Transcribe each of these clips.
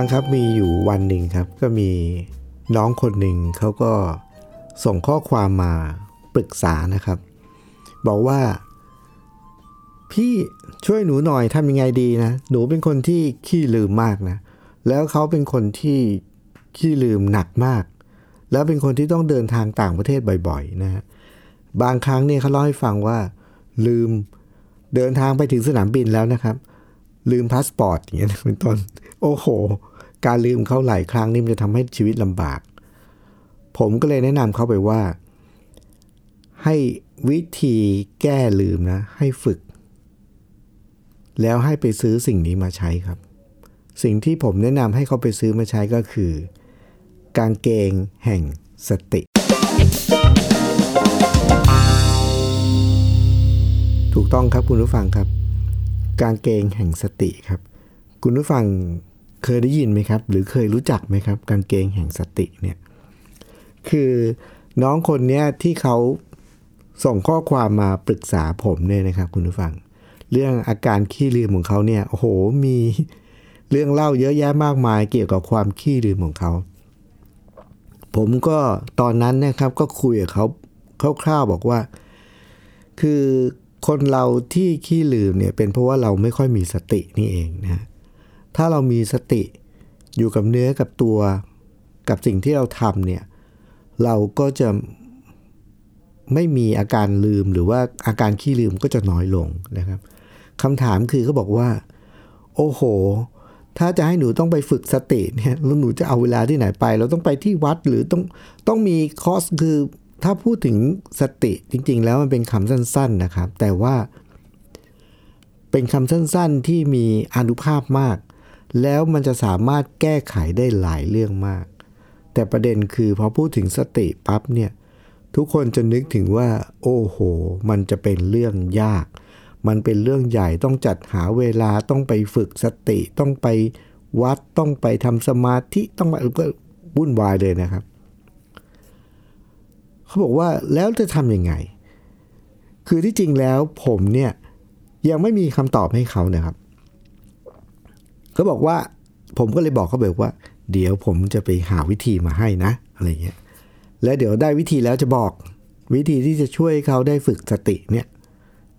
ฟังครับมีอยู่วันหนึ่งครับ ก็มีน้องคนหนึ่งเขาก็ส่งข้อความมาปรึกษานะครับ บอกว่า พี่ช่วยหนูหน่อยทำยังไงดีนะ หนูเป็นคนที่ขี้ลืมมากนะ แล้วเขาเป็นคนที่ขี้ลืมหนักมาก แล้วเป็นคนที่ต้องเดินทางต่างประเทศบ่อยๆนะฮะบางครั้งเนี่ยเขาเล่าให้ฟังว่า ลืมเดินทางไปถึงสนามบินแล้วนะครับ ลืมพาสปอร์ตอย่างเงี้ยเป็นต้น โอ้โห การลืมเขาหลายครั้งนี่มันจะทำให้ชีวิตลำบาก ผมก็เลยแนะนำเขาไปว่า ให้วิธีแก้ลืมนะ ให้ฝึก แล้วให้ไปซื้อสิ่งนี้มาใช้ครับ สิ่งที่ผมแนะนำให้เขาไปซื้อมาใช้ก็คือ กางเกงแห่งสติถูกต้องครับคุณผู้ฟังครับ กางเกงแห่งสติครับ คุณผู้ฟังเคยได้ยินไหมครับ หรือเคยรู้จักไหมครับ กางเกงแห่งสติเนี่ยคือน้องคนเนี้ยที่เขาส่งข้อความมาปรึกษาผมเนี่ยนะครับ คุณผู้ฟัง เรื่องอาการขี้ลืมของเขาเนี่ยโอ้โหมีเรื่องเล่าเยอะแยะมากมายเกี่ยวกับความขี้ลืมของเขา ผมก็ตอนนั้นนะครับก็คุยกับเขาคร่าวๆบอกว่า คือ คนเราที่ขี้ลืมเนี่ยเป็นเพราะว่าเราไม่ค่อยมีสตินี่เองนะถ้าเรามีสติอยู่กับเนื้อกับตัวกับสิ่งที่เราทำเนี่ยเราก็จะไม่มีอาการลืมหรือว่าอาการขี้ลืมก็จะน้อยลงนะครับคำถามคือเขาบอกว่า โอ้โห ถ้าจะให้หนูต้องไปฝึกสติเนี่ยแล้วหนูจะเอาเวลาที่ไหนไป เราต้องไปที่วัดหรือต้องต้องมีคอร์สคือ ถ้าพูดถึงสติจริง ๆ แล้วมันเป็นคำสั้น ๆนะครับ แต่ว่า เป็นคำสั้น ๆ ที่มีอนุภาพมาก แล้วมันจะสามารถแก้ไขได้หลายเรื่องมาก แต่ประเด็นคือพอพูดถึงสติปั๊บเนี่ยทุกคนจะนึกถึงว่า โอ้โห มันจะเป็นเรื่องยาก มันเป็นเรื่องใหญ่ต้องจัดหาเวลาต้องไปฝึกสติต้องไปวัดต้องไปทำสมาธิต้องไปก็วุ่นวายเลยนะครับ เขาบอกว่าแล้วจะทำยังไง คือที่จริงแล้วผมเนี่ยยังไม่มีคำตอบให้เขานะครับเขาบอกว่าผมก็เลยบอกเขาแบบว่า เดี๋ยวผมจะไปหาวิธีมาให้นะอะไรเงี้ยแล้วเดี๋ยวได้วิธีแล้วจะบอกวิธีที่จะช่วยเขาได้ฝึกสติเนี่ย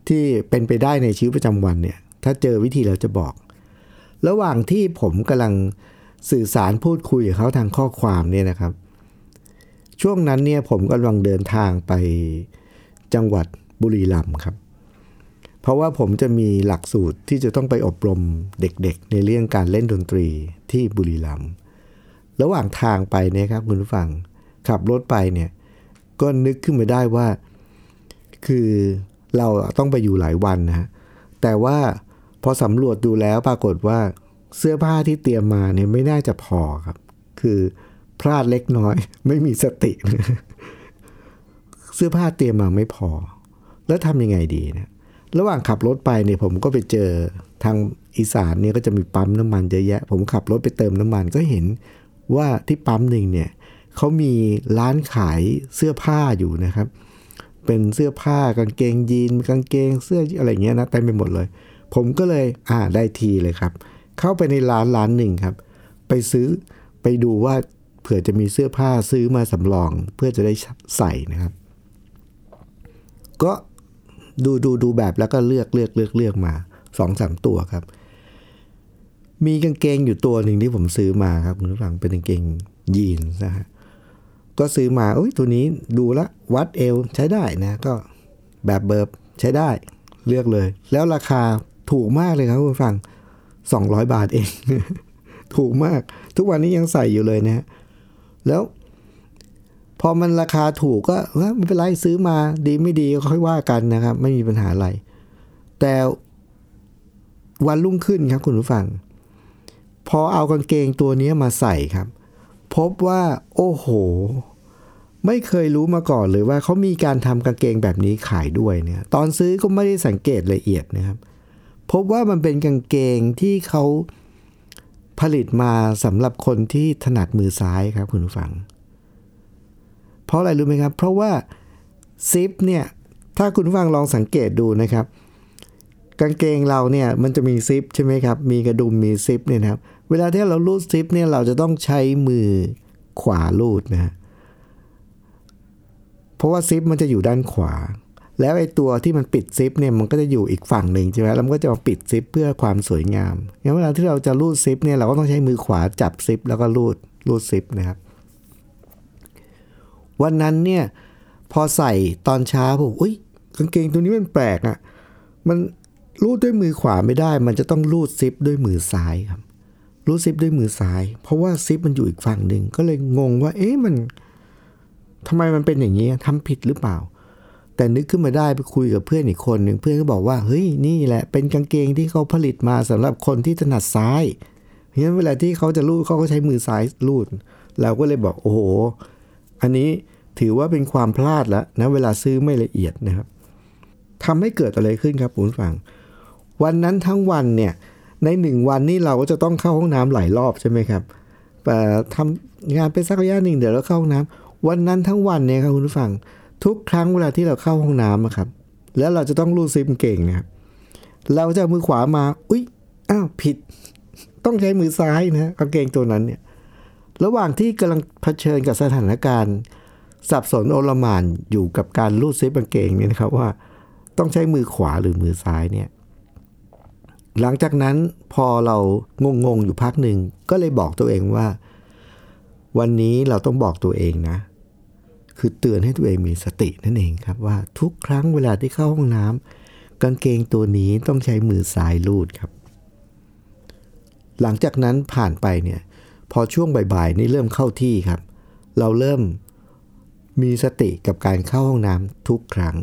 ที่เป็นไปได้ในชีวิตประจำวันเนี่ยถ้าเจอวิธีแล้วจะบอก ระหว่างที่ผมกำลังสื่อสารพูดคุยกับเขาทางข้อความเนี่ยนะครับ ช่วงนั้นเนี่ยผมกำลังเดินทางไปจังหวัดบุรีรัมย์ครับ เพราะว่าผมจะมีหลักสูตรที่จะต้องไปอบรมเด็กๆ ในเรื่องการเล่นดนตรีที่บุรีรัมย์ระหว่างทางไปเนี่ยครับคุณผู้ฟังขับรถไปเนี่ยก็นึกขึ้นมาได้ว่า คือเราต้องไปอยู่หลายวันนะฮะแต่ว่าพอสำรวจดูแล้วปรากฏว่าเสื้อผ้าที่เตรียมมาเนี่ยไม่น่าจะพอครับ คือ พลาดเล็กน้อย ไม่มีสติ เสื้อผ้าเตรียมมาไม่พอ แล้วทำยังไงดีนะระหว่างขับรถไปเนี่ยผมก็ไปเจอทางอีสานเนี่ยก็จะมีปั๊มน้ำมันเยอะแยะ ผมขับรถไปเติมน้ำมันก็เห็นว่าที่ปั๊มหนึ่งเนี่ยเขามีร้านขายเสื้อผ้าอยู่นะครับ เป็นเสื้อผ้ากางเกงยีนกางเกงเสื้ออะไรเงี้ยนะเต็มไปหมดเลย ผมก็เลยอ่าได้ทีเลยครับ เข้าไปในร้านร้านหนึ่งครับ ไปซื้อไปดูว่า ผื่อจะมีเสื้อผ้าซื้อมาสำรองเพื่อจะได้ใส่นะครับ ก็ดูดูดูแบบแล้วก็เลือกเลือกเลือกเลือกมาสองสามตัวครับ มีกางเกงอยู่ตัวหนึ่งที่ผมซื้อมาครับคุณผู้ฟังเป็นกางเกงยีนส์นะฮะก็ซื้อมาโอ้ยตัวนี้ดูลววัดเอวใช้ได้นะ ก็แบบเบิร์บใช้ได้เลือกเลย แล้วราคาถูกมากเลยครับคุณผู้ฟัง 200 บาทเอง ถูกมาก ทุกวันนี้ยังใส่อยู่เลยนะฮะ แล้ว พอมันราคาถูกก็ไม่เป็นไรซื้อมาดีไม่ดีก็ค่อยว่ากันนะครับ ไม่มีปัญหาอะไร แต่วันรุ่งขึ้นครับคุณผู้ฟัง พอเอากางเกงตัวนี้มาใส่ครับ พบว่าโอ้โห ไม่เคยรู้มาก่อนเลยว่าเขามีการทำกางเกงแบบนี้ขายด้วยเนี่ยตอนซื้อก็ไม่ได้สังเกตละเอียดนะครับ พบว่ามันเป็นกางเกงที่เขา ผลิตมาสำหรับคนที่ถนัดมือซ้ายครับคุณผู้ฟัง เพราะอะไรรู้ไหมครับ เพราะว่าซิปเนี่ยถ้าคุณผู้ฟังลองสังเกตดูนะครับ กางเกงเราเนี่ยมันจะมีซิปใช่ไหมครับ มีกระดุมมีซิปเนี่ยนะครับเวลาที่เรารูดซิปเนี่ยเราจะต้องใช้มือขวารูดนะฮะเพราะว่าซิปมันจะอยู่ด้านขวา แล้วไอ้ตัวที่มันปิดซิปเนี่ยมันก็จะอยู่อีกฝั่งหนึ่งใช่ไหมแล้วมันก็จะมาปิดซิปเพื่อความสวยงามงั้นเวลาที่เราจะรูดซิปเนี่ยเราก็ต้องใช้มือขวาจับซิปแล้วก็รูดรูดซิปนะครับ วันนั้นเนี่ยพอใส่ตอนเช้าผมอุ้ยกางเกงตัวนี้มันแปลกอะ่ะมันรูดด้วยมือขวาไม่ได้ มันจะต้องรูดซิปด้วยมือซ้ายครับ รูดซิปด้วยมือซ้าย เพราะว่าซิปมันอยู่อีกฝั่งหนึ่งก็เลยงงว่า เอ๊ะมันทำไมมันเป็นอย่างนี้ทำผิดหรือเปล่า แต่นึกขึ้นมาได้ไปคุยกับเพื่อนอีกคนหนึ่งเพื่อนก็บอกว่าเฮ้ยนี่แหละเป็นกางเกงที่เขาผลิตมาสำหรับคนที่ถนัดซ้ายเพราะฉะนั้นเวลาที่เขาจะรูดเขาก็ใช้มือซ้ายรูดเราก็เลยบอกโอ้โห อันนี้ถือว่าเป็นความพลาดแล้วนะเวลาซื้อไม่ละเอียดนะครับทำให้เกิดอะไรขึ้นครับคุณฟัง วันนั้นทั้งวันเนี่ยในหนึ่งวันนี่เราก็จะต้องเข้าห้องน้ำหลายรอบใช่ไหมครับแต่ทำงานไปสักระยะหนึ่งเดี๋ยวเราเข้าห้องน้ำวันนั้นทั้งวันเนี่ยครับคุณผู้ฟัง ทุกครั้งเวลาที่เราเข้าห้องน้ำอะครับ แล้วเราจะต้องรูดซิปเก่งนะครับเราจะมือขวามา อุ๊ยอ้าวผิด ต้องใช้มือซ้ายนะกางเกงตัวนั้นเนี่ย ระหว่างที่กำลังเผชิญกับสถานการณ์ สับสนโอลมานอยู่กับการรูดซิปกางเกงเนี่ยนะครับว่า ต้องใช้มือขวาหรือมือซ้ายเนี่ย หลังจากนั้นพอเรางงๆอยู่พักหนึ่งก็เลยบอกตัวเองว่า วันนี้เราต้องบอกตัวเองนะ คือเตือนให้ตัวเองมีสตินั่นเองครับว่าทุกครั้งเวลาที่เข้าห้องน้ำกางเกงตัวนี้ต้องใช้มือซ้ายลูดครับ หลังจากนั้นผ่านไปเนี่ยพอช่วงบ่ายๆนี่เริ่มเข้าที่ครับ เราเริ่มมีสติกับการเข้าห้องน้ำทุกครั้ง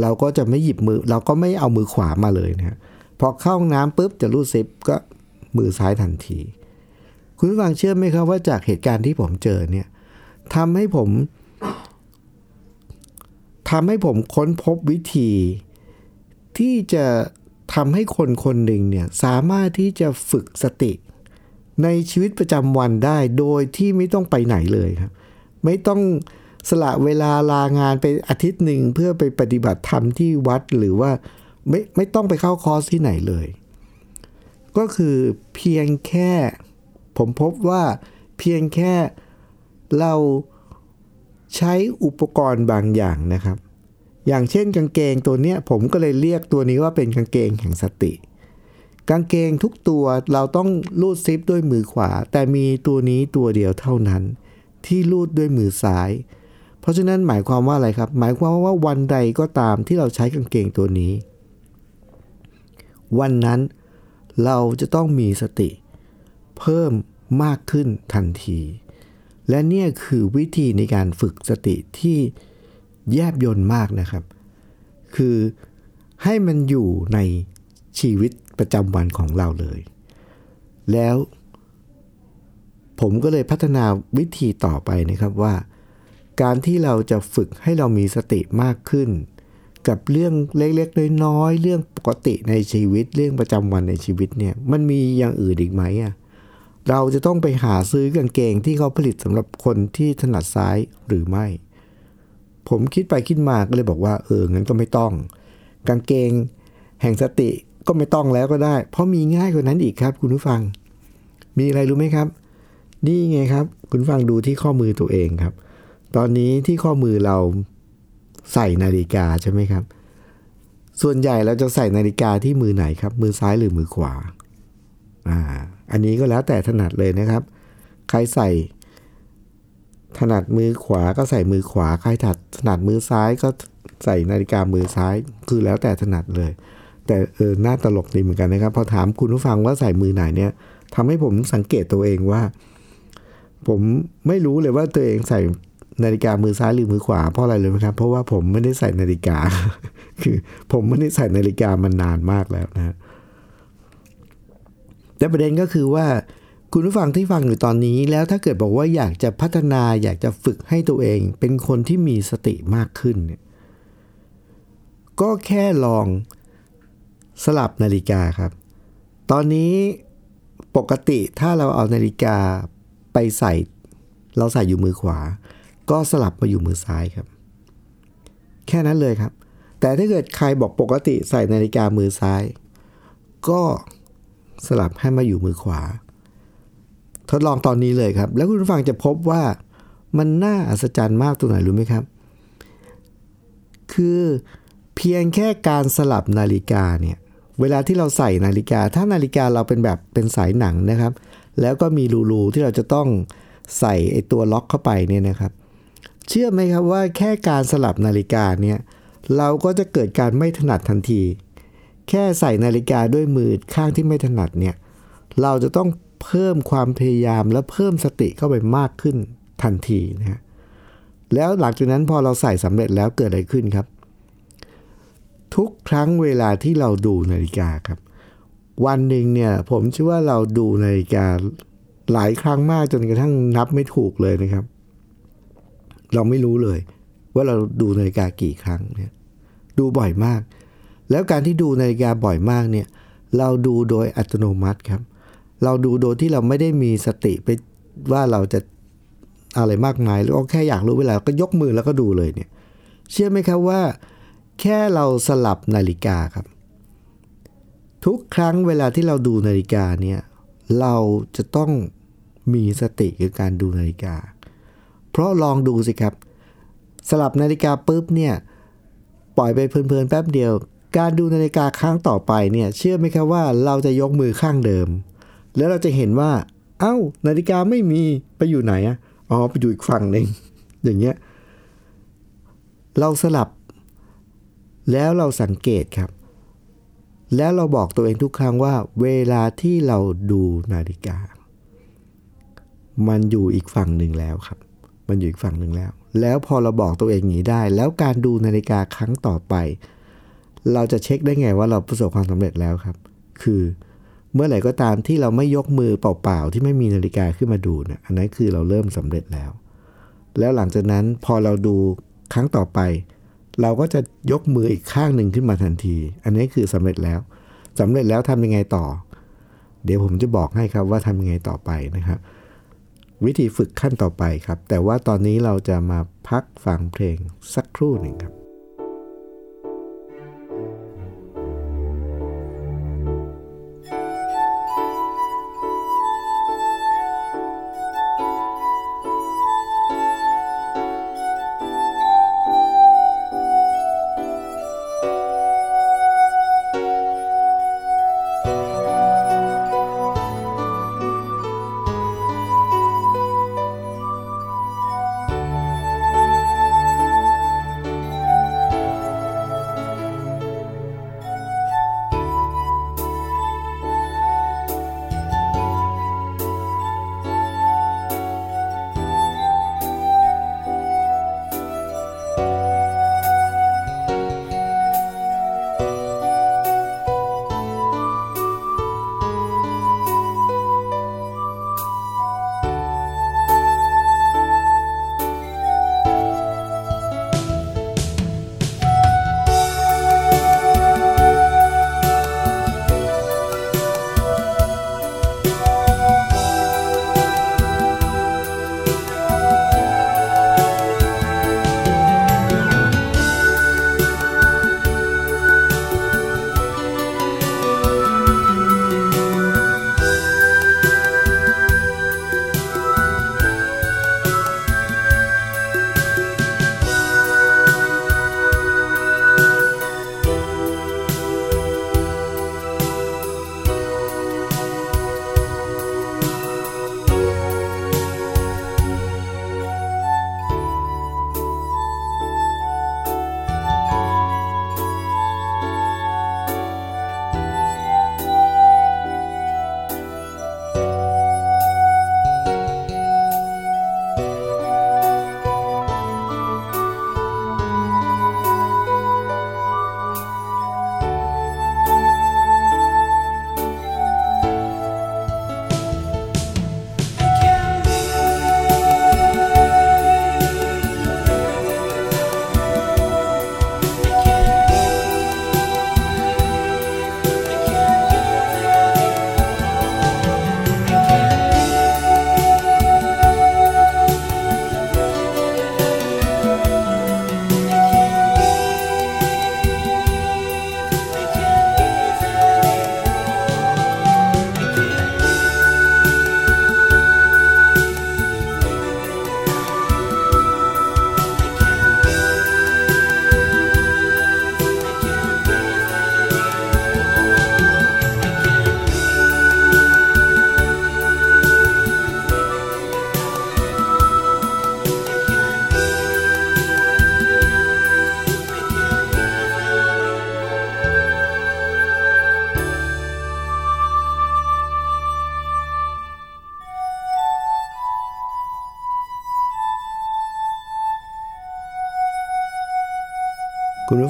เราก็จะไม่หยิบมือ เราก็ไม่เอามือขวามาเลยนะพอเข้าห้องน้ำปุ๊บจะรูดซิปก็มือซ้ายทันที คุณฟังเชื่อไหมครับว่าจากเหตุการณ์ที่ผมเจอเนี่ยทำให้ผม ทำให้ผมค้นพบวิธี ที่จะทำให้คนคนหนึ่งเนี่ยสามารถที่จะฝึกสติ ในชีวิตประจำวันได้โดยที่ไม่ต้องไปไหนเลยครับ ไม่ต้องสละเวลาลางานไปอาทิตย์หนึ่งเพื่อไปปฏิบัติธรรมที่วัดหรือว่าไม่ไม่ต้องไปเข้าคอร์สที่ไหนเลย ก็คือเพียงแค่ ผมพบว่าเพียงแค่เรา ใช้อุปกรณ์บางอย่างนะครับ อย่างเช่นกางเกงตัวเนี้ยผมก็เลยเรียกตัวนี้ว่าเป็นกางเกงแห่งสติ กางเกงทุกตัวเราต้องลูดซิปด้วยมือขวา แต่มีตัวนี้ตัวเดียวเท่านั้น ที่ลูดด้วยมือซ้าย เพราะฉะนั้นหมายความว่าอะไรครับ หมายความว่าวันใดก็ตามที่เราใช้กางเกงตัวนี้ วันนั้นเราจะต้องมีสติ เพิ่มมากขึ้นทันที และเนี่ยคือวิธีในการฝึกสติที่แยบยนต์มากนะครับ คือให้มันอยู่ในชีวิตประจำวันของเราเลย แล้วผมก็เลยพัฒนาวิธีต่อไปนะครับว่า การที่เราจะฝึกให้เรามีสติมากขึ้น กับเรื่องเล็กๆน้อยๆเรื่องปกติในชีวิตเรื่องประจำวันในชีวิตเนี่ยมันมีอย่างอื่นอีกไหมอะ เราจะต้องไปหาซื้อกางเกงที่เขาผลิตสำหรับคนที่ถนัดซ้ายหรือไม่ ผมคิดไปคิดมาก็เลยบอกว่า เอองั้นก็ไม่ต้อง กางเกง แห่งสติก็ไม่ต้องแล้วก็ได้ เพราะมีง่ายกว่านั้นอีกครับ คุณผู้ฟัง มีอะไรรู้ไหมครับ นี่ไงครับ คุณฟังดูที่ข้อมือตัวเองครับ ตอนนี้ที่ข้อมือเราใส่นาฬิกาใช่ไหมครับ ส่วนใหญ่เราจะใส่นาฬิกาที่มือไหนครับ มือซ้ายหรือมือขวา อ่า อันนี้ก็แล้วแต่ถนัดเลยนะครับ ใครใส่ ถนัดมือขวาก็ใส่มือขวา ใครถัดถนัดมือซ้ายก็ใส่นาฬิกามือซ้าย คือแล้วแต่ถนัดเลย แต่เออน่าตลกดีเหมือนกันนะครับ พอถามคุณผู้ฟังว่าใส่มือไหนเนี่ยทำให้ผมสังเกตตัวเองว่า ผมไม่รู้เลยว่าตัวเองใส่นาฬิกามือซ้ายหรือมือขวาเพราะอะไรเลยไหมครับ เพราะว่าผมไม่ได้ใส่นาฬิกา คือผมไม่ได้ใส่นาฬิกามานานมากแล้วนะฮะ แต่ประเด็นก็คือว่า คุณผู้ฟังที่ฟังอยู่ตอนนี้ แล้วถ้าเกิดบอกว่าอยากจะพัฒนาอยากจะฝึกให้ตัวเอง เป็นคนที่มีสติมากขึ้นเนี่ยก็แค่ลองสลับนาฬิกาครับ ตอนนี้ปกติถ้าเราเอานาฬิกาไปใส่ เราใส่อยู่มือขวา ก็สลับมาอยู่มือซ้ายครับ แค่นั้นเลยครับ แต่ถ้าเกิดใครบอกปกติใส่นาฬิกามือซ้าย ก็ สลับให้มาอยู่มือขวา ทดลองตอนนี้เลยครับ แล้วคุณผู้ฟังจะพบว่ามันน่าอัศจรรย์มากตรงไหนรู้ไหมครับ คือเพียงแค่การสลับนาฬิกาเนี่ยเวลาที่เราใส่นาฬิกา ถ้านาฬิกาเราเป็นแบบเป็นสายหนังนะครับ แล้วก็มีรูๆที่เราจะต้องใส่ไอตัวล็อกเข้าไปเนี่ยนะครับ เชื่อไหมครับว่าแค่การสลับนาฬิกาเนี่ยเราก็จะเกิดการไม่ถนัดทันที แค่ใส่นาฬิกาด้วยมือข้างที่ไม่ถนัดเนี่ย เราจะต้องเพิ่มความพยายามและเพิ่มสติเข้าไปมากขึ้นทันทีนะฮะแล้วหลังจากนั้นพอเราใส่สำเร็จแล้วเกิดอะไรขึ้นครับ ทุกครั้งเวลาที่เราดูนาฬิกาครับ วันหนึ่งเนี่ยผมเชื่อว่าเราดูนาฬิกาหลายครั้งมากจนกระทั่งนับไม่ถูกเลยนะครับ เราไม่รู้เลย ว่าเราดูนาฬิกากี่ครั้งเนี่ยดูบ่อยมาก แล้วการที่ดูนาฬิกาบ่อยมากเนี่ย เราดูโดยอัตโนมัติครับ เราดูโดยที่เราไม่ได้มีสติไปว่าเราจะอะไรมากมายหรือแค่อยากรู้เวลาก็ยกมือแล้วก็ดูเลยเนี่ย เชื่อไหมครับว่า แค่เราสลับนาฬิกาครับ ทุกครั้งเวลาที่เราดูนาฬิกาเนี่ยเราจะต้องมีสติกับการดูนาฬิกา เพราะลองดูสิครับ สลับนาฬิกาปุ๊บเนี่ย ปล่อยไปเพลินๆแป๊บเดียว การดูนาฬิกาครั้งต่อไปเนี่ย เชื่อไหมครับว่าเราจะยกมือข้างเดิม แล้วเราจะเห็นว่า เอ้า นาฬิกาไม่มีไปอยู่ไหนอะอ๋อไปอยู่อีกฝั่งหนึ่งอย่างเงี้ยเราสลับ แล้วเราสังเกตครับ แล้วเราบอกตัวเองทุกครั้งว่า เวลาที่เราดูนาฬิกา มันอยู่อีกฝั่งหนึ่งแล้วครับ มันอยู่อีกฝั่งหนึ่งแล้ว แล้วพอเราบอกตัวเองอย่างนี้ได้ แล้วการดูนาฬิกาครั้งต่อไป เราจะเช็คได้ไงว่าเราประสบความสำเร็จแล้วครับ คือเมื่อไหร่ก็ตามที่เราไม่ยกมือเปล่าๆ ที่ไม่มีนาฬิกาขึ้นมาดูเนะี่ยอันนั้นคือเราเริ่มสำเร็จแล้ว แล้วหลังจากนั้นพอเราดูครั้งต่อไป เราก็จะยกมืออีกข้างหนึ่งขึ้นมาทันที อันนี้คือสำเร็จแล้วสำเร็จแล้วทำยังไงต่อ เดี๋ยวผมจะบอกให้ครับว่าทำยังไงต่อไปนะครับวิธีฝึกขั้นต่อไปครับ แต่ว่าตอนนี้เราจะมาพักฟังเพลงสักครู่หนึ่งครับ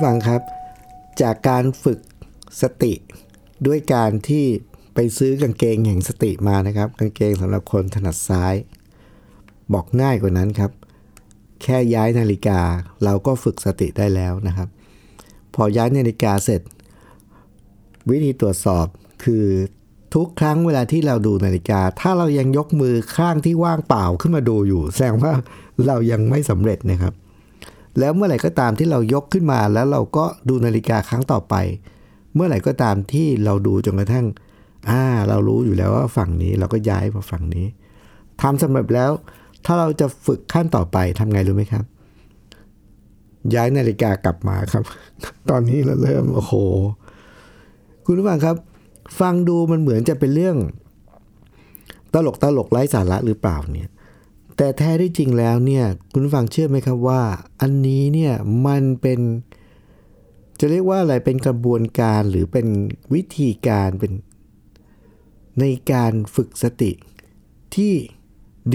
ผู้ฟังครับ จากการฝึกสติด้วยการที่ไปซื้อกางเกงแห่งสติมานะครับ กางเกงสำหรับคนถนัดซ้าย บอกง่ายกว่านั้นครับ แค่ย้ายนาฬิกาเราก็ฝึกสติได้แล้วนะครับ พอย้ายนาฬิกาเสร็จ วิธีตรวจสอบคือทุกครั้งเวลาที่เราดูนาฬิกา ถ้าเรายังยกมือข้างที่ว่างเปล่าขึ้นมาดูอยู่ แสดงว่าเรายังไม่สำเร็จนะครับ แล้วเมื่อไหร่ก็ตามที่เรายกขึ้นมาแล้วเราก็ดูนาฬิกาครั้งต่อไป เมื่อไหร่ก็ตามที่เราดูจนกระทั่งอ่าเรารู้อยู่แล้วว่าฝั่งนี้เราก็ย้ายมาฝั่งนี้ทำสำเร็จแล้ว ถ้าเราจะฝึกขั้นต่อไปทำไงรู้ไหมครับ ย้ายนาฬิกากลับมาครับ ตอนนี้เราเริ่มโอ้โห คุณผู้ฟังครับ ฟังดูมันเหมือนจะเป็นเรื่อง ตลกตลกไร้สาระหรือเปล่าเนี่ย แต่แท้ที่จริงแล้วเนี่ยคุณฟังเชื่อไหมครับว่า อันนี้เนี่ยมันเป็น จะเรียกว่าอะไรเป็นกระบวนการหรือเป็นวิธีการเป็นในการฝึกสติที่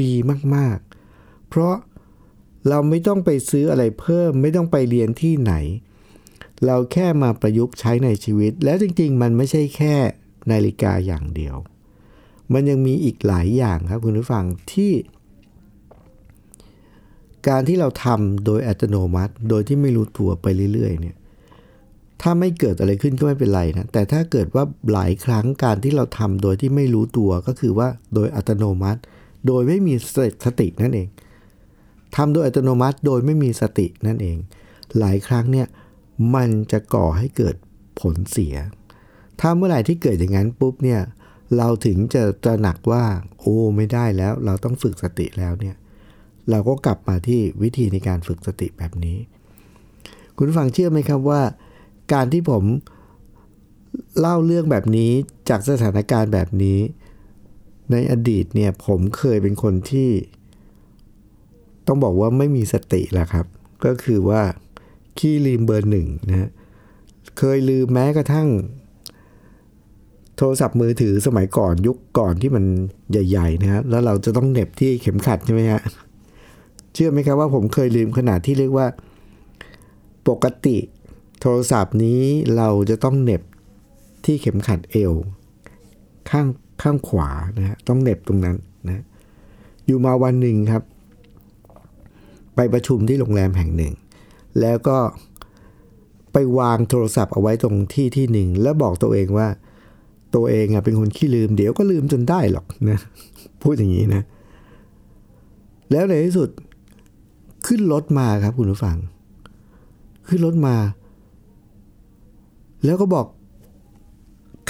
ดีมาก ๆ เพราะเราไม่ต้องไปซื้ออะไรเพิ่ม ไม่ต้องไปเรียนที่ไหน เราแค่มาประยุกต์ใช้ในชีวิต แล้วจริง ๆ มันไม่ใช่แค่นาฬิกาอย่างเดียว มันยังมีอีกหลายอย่างครับคุณผู้ฟังที่ การที่เราทำโดยอัตโนมัติ โดยที่ไม่รู้ตัวไปเรื่อยๆเนี่ยถ้าไม่เกิดอะไรขึ้นก็ไม่เป็นไรนะ แต่ถ้าเกิดว่าหลายครั้งการที่เราทำโดยที่ไม่รู้ตัวก็คือว่าโดยอัตโนมัติ โดยไม่มีสตินั่นเองทำโดยอัตโนมัติโดยไม่มีสตินั่นเอง หลายครั้งเนี่ยมันจะก่อให้เกิดผลเสีย ถ้าเมื่อไหร่ที่เกิดอย่างนั้นปุ๊บเนี่ยเราถึงจะตระหนักว่า โอ้ไม่ได้แล้ว เราต้องฝึกสติแล้วเนี่ย เราก็กลับมาที่วิธีในการฝึกสติแบบนี้ คุณฟังเชื่อไหมครับว่า การที่ผมเล่าเรื่องแบบนี้จากสถานการณ์แบบนี้ ในอดีตเนี่ยผมเคยเป็นคนที่ ต้องบอกว่าไม่มีสติแหละครับ ก็คือว่าขี้ลืมเบอร์หนึ่งนะเคยลืมแม้กระทั่ง โทรศัพท์มือถือสมัยก่อนยุคก่อนที่มันใหญ่ ๆ นะฮะแล้วเราจะต้องเหน็บที่เข็มขัดใช่ไหมฮะ เชื่อไหมครับว่าผมเคยลืมขนาดที่เรียกว่า ปกติโทรศัพท์นี้เราจะต้องเหน็บที่เข็มขัดเอว ข้างข้างขวานะฮะต้องเหน็บตรงนั้นนะอยู่มาวันหนึ่งครับ ไปประชุมที่โรงแรมแห่งหนึ่ง แล้วก็ไปวางโทรศัพท์เอาไว้ตรงที่ที่หนึ่ง แล้วบอกตัวเองว่า ตัวเองอะเป็นคนขี้ลืม เดี๋ยวก็ลืมจนได้หรอกนะ พูดอย่างนี้นะ แล้วในที่สุด ขึ้นรถมาครับคุณผู้ฟัง ขึ้นรถมา แล้วก็บอก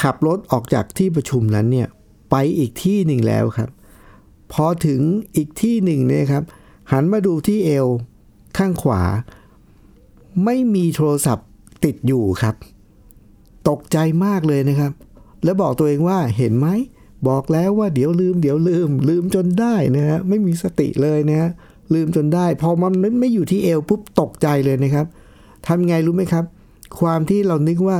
ขับรถออกจากที่ประชุมนั้นเนี่ยไปอีกที่หนึ่งแล้วครับ พอถึงอีกที่หนึ่งเนี่ยครับ หันมาดูที่เอวข้างขวา ไม่มีโทรศัพท์ติดอยู่ครับ ตกใจมากเลยนะครับ แล้วบอกตัวเองว่าเห็นไหม บอกแล้วว่าเดี๋ยวลืม เดี๋ยวลืม ลืมจนได้นะฮะไม่มีสติเลยนะฮะ ลืมจนได้พอมันไม่อยู่ที่เอวปุ๊บตกใจเลยนะครับทำไงรู้ไหมครับ ความที่เรานึกว่า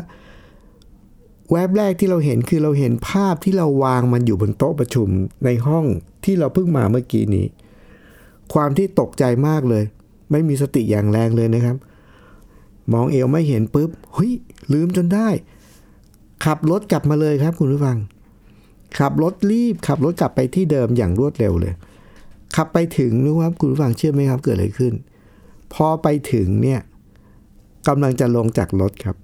แวบแรกที่เราเห็นคือเราเห็นภาพที่เราวางมันอยู่บนโต๊ะประชุมในห้องที่เราเพิ่งมาเมื่อกี้นี้ ความที่ตกใจมากเลย ไม่มีสติอย่างแรงเลยนะครับ มองเอวไม่เห็นปุ๊บเฮ้ยลืมจนได้ ขับรถกลับมาเลยครับคุณผู้ฟัง ขับรถรีบขับรถกลับไปที่เดิมอย่างรวดเร็วเลย ขับไปถึงรู้ครับคุณผู้ฟังเชื่อไหมครับเกิดอะไรขึ้น พอไปถึงเนี่ยกำลังจะลงจากรถครับ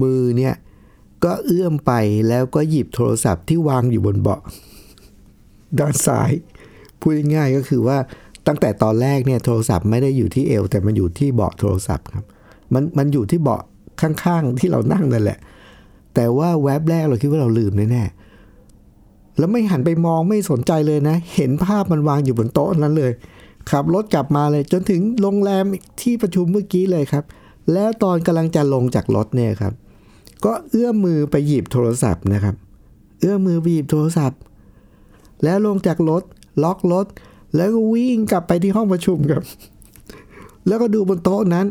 มือเนี่ยก็เอื้อมไปแล้วก็หยิบโทรศัพท์ที่วางอยู่บนเบาะด้านซ้าย พูดง่ายๆก็คือว่าตั้งแต่ตอนแรกเนี่ยโทรศัพท์ไม่ได้อยู่ที่เอว แต่มันอยู่ที่เบาะโทรศัพท์ครับมันมันอยู่ที่เบาะข้างๆที่เรานั่งนั่นแหละ แต่ว่าแวบแรกเราคิดว่าเราลืมแน่ๆ แล้วไม่หันไปมองไม่สนใจเลยนะ เห็นภาพมันวางอยู่บนโต๊ะนั้นเลย ขับรถกลับมาเลยจนถึงโรงแรมที่ประชุมเมื่อกี้เลยครับ แล้วตอนกำลังจะลงจากรถเนี่ยครับ ก็เอื้อมมือไปหยิบโทรศัพท์นะครับ เอื้อมมือไปหยิบโทรศัพท์ แล้วลงจากรถล็อกรถ แล้วก็วิ่งกลับไปที่ห้องประชุมครับ แล้วก็ดูบนโต๊ะนั้น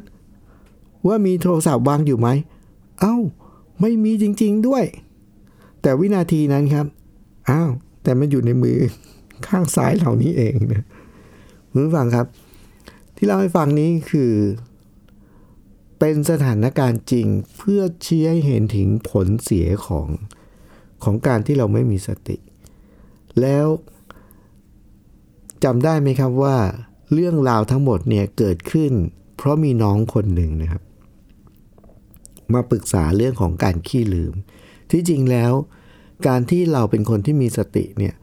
ว่ามีโทรศัพท์วางอยู่ไหม เอ้า ไม่มีจริง ๆด้วย แต่วินาทีนั้นครับ อ้าว แต่มันอยู่ในมือข้างซ้ายเหล่านี้เองนะคุณผู้ฟังครับ ที่เล่าให้ฟังนี้คือ เป็นสถานการณ์จริงเพื่อชี้ให้เห็นถึงผลเสียของของการที่เราไม่มีสติ แล้วจำได้ไหมครับว่าเรื่องราวทั้งหมดเนี่ยเกิดขึ้น เพราะมีน้องคนหนึ่งนะครับ มาปรึกษาเรื่องของการขี้ลืม ที่จริงแล้ว การที่เราเป็นคนที่มีสติเนี่ย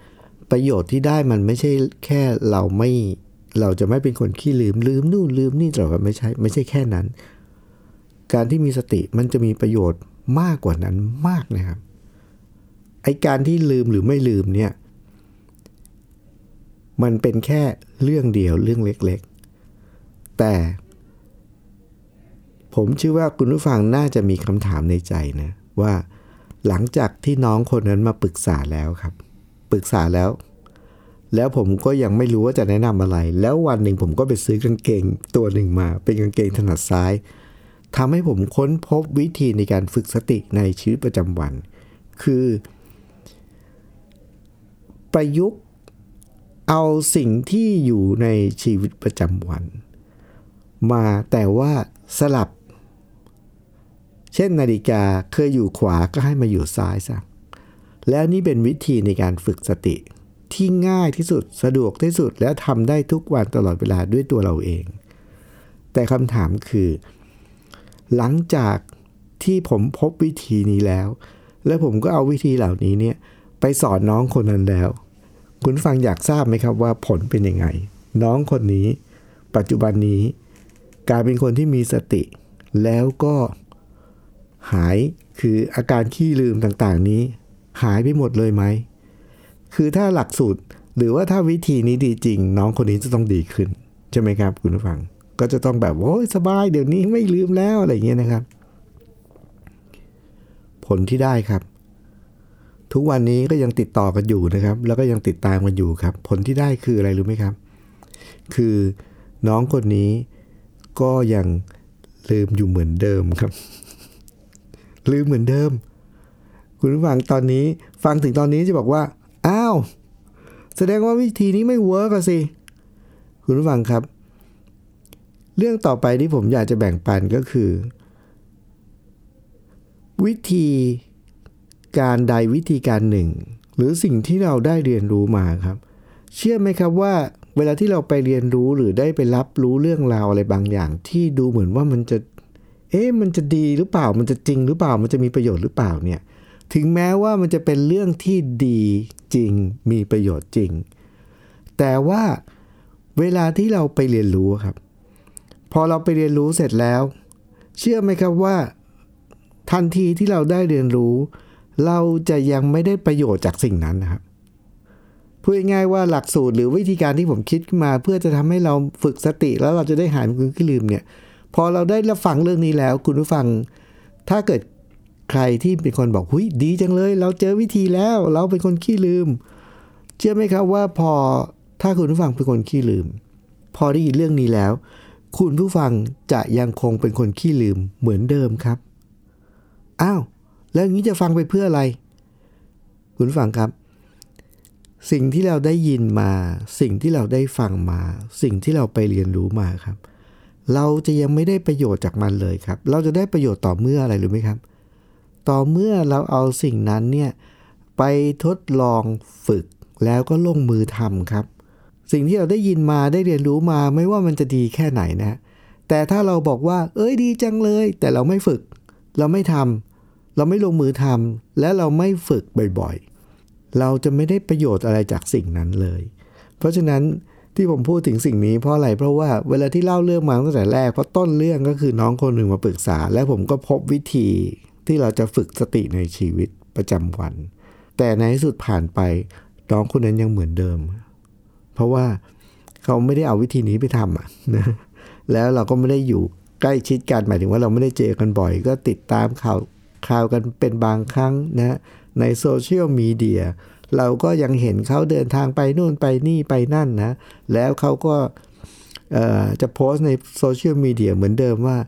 ประโยชน์ที่ได้มันไม่ใช่แค่เราไม่เราจะไม่เป็นคนขี้ลืมลืมนู่นลืมนี่หรอกไม่ใช่ไม่ใช่แค่นั้น การที่มีสติมันจะมีประโยชน์มากกว่านั้นมากนะครับไอการที่ลืมหรือไม่ลืมเนี่ยมันเป็นแค่เรื่องเดียวเรื่องเล็กๆ แต่ ผมเชื่อว่าคุณผู้ฟังน่าจะมีคำถามในใจนะว่า หลังจากที่น้องคนนั้นมาปรึกษาแล้วครับ ปรึกษาแล้ว แล้วผมก็ยังไม่รู้ว่าจะแนะนำอะไร แล้ววันหนึ่งผมก็ไปซื้อกางเกงตัวหนึ่งมา เป็นกางเกงถนัดซ้ายทำให้ผมค้นพบวิธีในการฝึกสติในชีวิตประจำวัน คือ ประยุกต์เอาสิ่งที่อยู่ในชีวิตประจำวัน มาแต่ว่าสลับ เช่นนาฬิกาเคยอยู่ขวาก็ให้มาอยู่ซ้ายซะแล้วนี่เป็นวิธีในการฝึกสติ ที่ง่ายที่สุดสะดวกที่สุดและทำได้ทุกวันตลอดเวลาด้วยตัวเราเอง แต่คำถามคือ หลังจากที่ผมพบวิธีนี้แล้ว และผมก็เอาวิธีเหล่านี้เนี่ยไปสอนน้องคนนั้นแล้ว คุณฟังอยากทราบไหมครับว่าผลเป็นยังไง น้องคนนี้ ปัจจุบันนี้กลายเป็นคนที่มีสติ แล้วก็ หายคืออาการขี้ลืมต่างๆนี้ หายไปหมดเลยไหม คือถ้าหลักสูตรหรือว่าถ้าวิธีนี้ดีจริง น้องคนนี้จะต้องดีขึ้น ใช่ไหมครับคุณผู้ฟัง ก็จะต้องแบบโอ้ยสบายเดี๋ยวนี้ไม่ลืมแล้วอะไรเงี้ยนะครับ ผลที่ได้ครับ ทุกวันนี้ก็ยังติดต่อกันอยู่นะครับ แล้วก็ยังติดตามกันอยู่ครับ ผลที่ได้คืออะไรรู้ไหมครับ คือน้องคนนี้ก็ยังลืมอยู่เหมือนเดิมครับ ลืมเหมือนเดิม คุณผู้ฟังตอนนี้ฟังถึงตอนนี้จะบอกว่า อ้าว แสดงว่าวิธีนี้ไม่เวิร์กสิ คุณผู้ฟังครับ เรื่องต่อไปที่ผมอยากจะแบ่งปันก็คือ วิธีการใดวิธีการหนึ่ง หรือสิ่งที่เราได้เรียนรู้มาครับ เชื่อไหมครับว่าเวลาที่เราไปเรียนรู้หรือได้ไปรับรู้เรื่องราวอะไรบางอย่าง ที่ดูเหมือนว่ามันจะ เอ๊ะมันจะดีหรือเปล่ามันจะจริงหรือเปล่ามันจะมีประโยชน์หรือเปล่าเนี่ยถึงแม้ว่ามันจะเป็นเรื่องที่ดีจริงมีประโยชน์จริง แต่ว่าเวลาที่เราไปเรียนรู้ครับ พอเราไปเรียนรู้เสร็จแล้ว เชื่อไหมครับว่า ทันทีที่เราได้เรียนรู้ เราจะยังไม่ได้ประโยชน์จากสิ่งนั้นนะครับพูดง่ายๆว่าหลักสูตรหรือวิธีการที่ผมคิดขึ้นมา เพื่อจะทำให้เราฝึกสติแล้วเราจะได้หายมันขี้ลืมเนี่ย พอเราได้รับฟังเรื่องนี้แล้ว คุณผู้ฟัง ถ้าเกิดใครที่เป็นคนบอกหุยดีจังเลย เราเจอวิธีแล้ว เราเป็นคนขี้ลืม เชื่อไหมครับว่าพอถ้าคุณผู้ฟังเป็นคนขี้ลืม พอได้ยินเรื่องนี้แล้ว คุณผู้ฟังจะยังคงเป็นคนขี้ลืมเหมือนเดิมครับอ้าวแล้วอย่างนี้จะฟังไปเพื่ออะไร คุณฟังครับ สิ่งที่เราได้ยินมา สิ่งที่เราได้ฟังมา สิ่งที่เราไปเรียนรู้มาครับ เราจะยังไม่ได้ประโยชน์จากมันเลยครับ เราจะได้ประโยชน์ต่อเมื่ออะไรหรู้ไหมครับ ต่อเมื่อเราเอาสิ่งนั้นเนี่ยไปทดลองฝึกแล้วก็ลงมือทำครับ สิ่งที่เราได้ยินมาได้เรียนรู้มาไม่ว่ามันจะดีแค่ไหนนะ แต่ถ้าเราบอกว่า เอ้ยดีจังเลย แต่เราไม่ฝึก เราไม่ทำเราไม่ลงมือทำและเราไม่ฝึกบ่อยๆ เราจะไม่ได้ประโยชน์อะไรจากสิ่งนั้นเลย เพราะฉะนั้น ที่ผมพูดถึงสิ่งนี้เพราะอะไรเพราะว่าเวลาที่เล่าเรื่องมาตั้งแต่แรกเพราะต้นเรื่องก็คือน้องคนหนึ่งมาปรึกษา และผมก็พบวิธีที่เราจะฝึกสติในชีวิตประจำวัน แต่ในที่สุดผ่านไปน้องคนนั้นยังเหมือนเดิม เพราะว่าเขาไม่ได้เอาวิธีนี้ไปทำอะนะแล้วเราก็ไม่ได้อยู่ใกล้ชิดกันหมายถึงว่าเราไม่ได้เจอกันบ่อย ก็ติดตามข่าวข่าวกันเป็นบางครั้งนะในโซเชียลมีเดีย เราก็ยังเห็นเขาเดินทางไปนู่นไปนี่ไปนั่นนะ แล้วเขาก็จะโพสต์ในโซเชียลมีเดียเหมือนเดิมว่า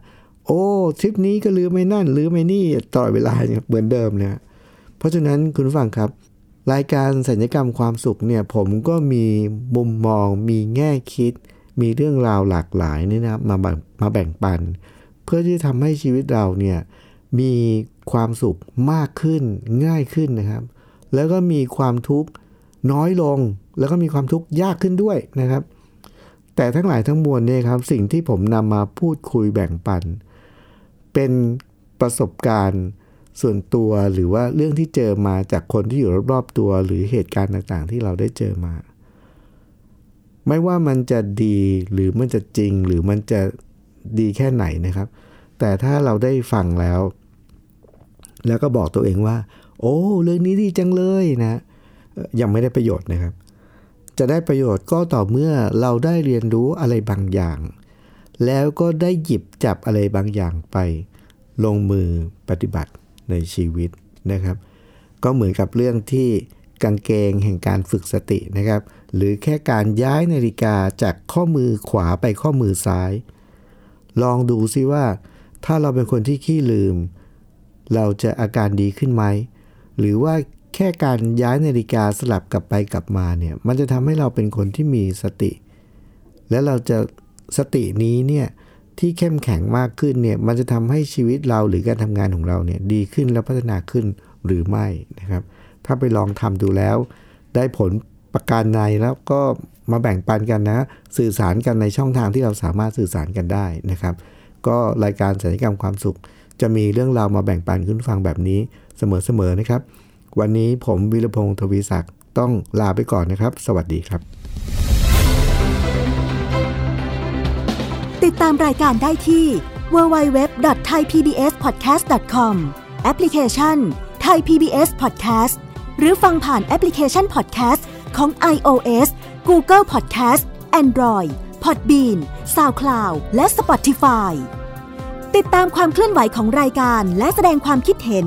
โอ้ทริปนี้ก็ลืมไม่นั่น ลืมไม่นี่ตลอดเวลาเหมือนเดิมเนี่ยเพราะฉะนั้นคุณผู้ฟังครับ รายการศัลยกรรมความสุขเนี่ยผมก็มีมุมมองมีแง่คิด มีเรื่องราวหลากหลายนี่นะมามาแบ่งปัน เพื่อที่ทำให้ชีวิตเราเนี่ยมีความสุขมากขึ้นง่ายขึ้นนะครับ แล้วก็มีความทุกข์น้อยลง แล้วก็มีความทุกข์ยากขึ้นด้วยนะครับ แต่ทั้งหลายทั้งมวลเนี่ยครับ สิ่งที่ผมนำมาพูดคุยแบ่งปัน เป็นประสบการณ์ส่วนตัวหรือว่าเรื่องที่เจอมาจากคนที่อยู่รอบๆตัว หรือเหตุการณ์ต่างๆ ที่เราได้เจอมา ไม่ว่ามันจะดีหรือมันจะจริงหรือมันจะดีแค่ไหนนะครับ แต่ถ้าเราได้ฟังแล้ว แล้วก็บอกตัวเองว่า โอ้เรื่องนี้ดีจังเลยนะ ยังไม่ได้ประโยชน์นะครับ จะได้ประโยชน์ก็ต่อเมื่อเราได้เรียนรู้อะไรบางอย่าง แล้วก็ได้หยิบจับอะไรบางอย่างไป ลงมือปฏิบัติในชีวิตนะครับ ก็เหมือนกับเรื่องที่กางเกงแห่งการฝึกสตินะครับ หรือแค่การย้ายนาฬิกาจากข้อมือขวาไปข้อมือซ้าย ลองดูซิว่า ถ้าเราเป็นคนที่ขี้ลืม เราจะอาการดีขึ้นไหม หรือว่าแค่การย้ายนาฬิกาสลับกลับไปกลับมาเนี่ยมันจะทำให้เราเป็นคนที่มีสติ และเราจะสตินี้เนี่ยที่เข้มแข็งมากขึ้นเนี่ยมันจะทำให้ชีวิตเราหรือการทำงานของเราเนี่ยดีขึ้นและพัฒนาขึ้นหรือไม่นะครับ ถ้าไปลองทำดูแล้ว ได้ผลประการในแล้วก็มาแบ่งปันกันนะ สื่อสารกันในช่องทางที่เราสามารถสื่อสารกันได้นะครับ ก็รายการสัญญกรรมความสุข จะมีเรื่องราวมาแบ่งปันขึ้นฟังแบบนี้ เสมอๆนะครับ วันนี้ผมวิรพงศ์ทวีศักดิ์ต้องลาไปก่อนนะครับ สวัสดีครับ ติดตามรายการได้ที่ www.thaipbspodcast.com แอปพลิเคชัน Thai PBS Podcast หรือฟังผ่านแอปพลิเคชัน Podcast ของ iOS Google Podcast Android Podbean SoundCloud และ Spotify ติดตามความเคลื่อนไหวของรายการและแสดงความคิดเห็น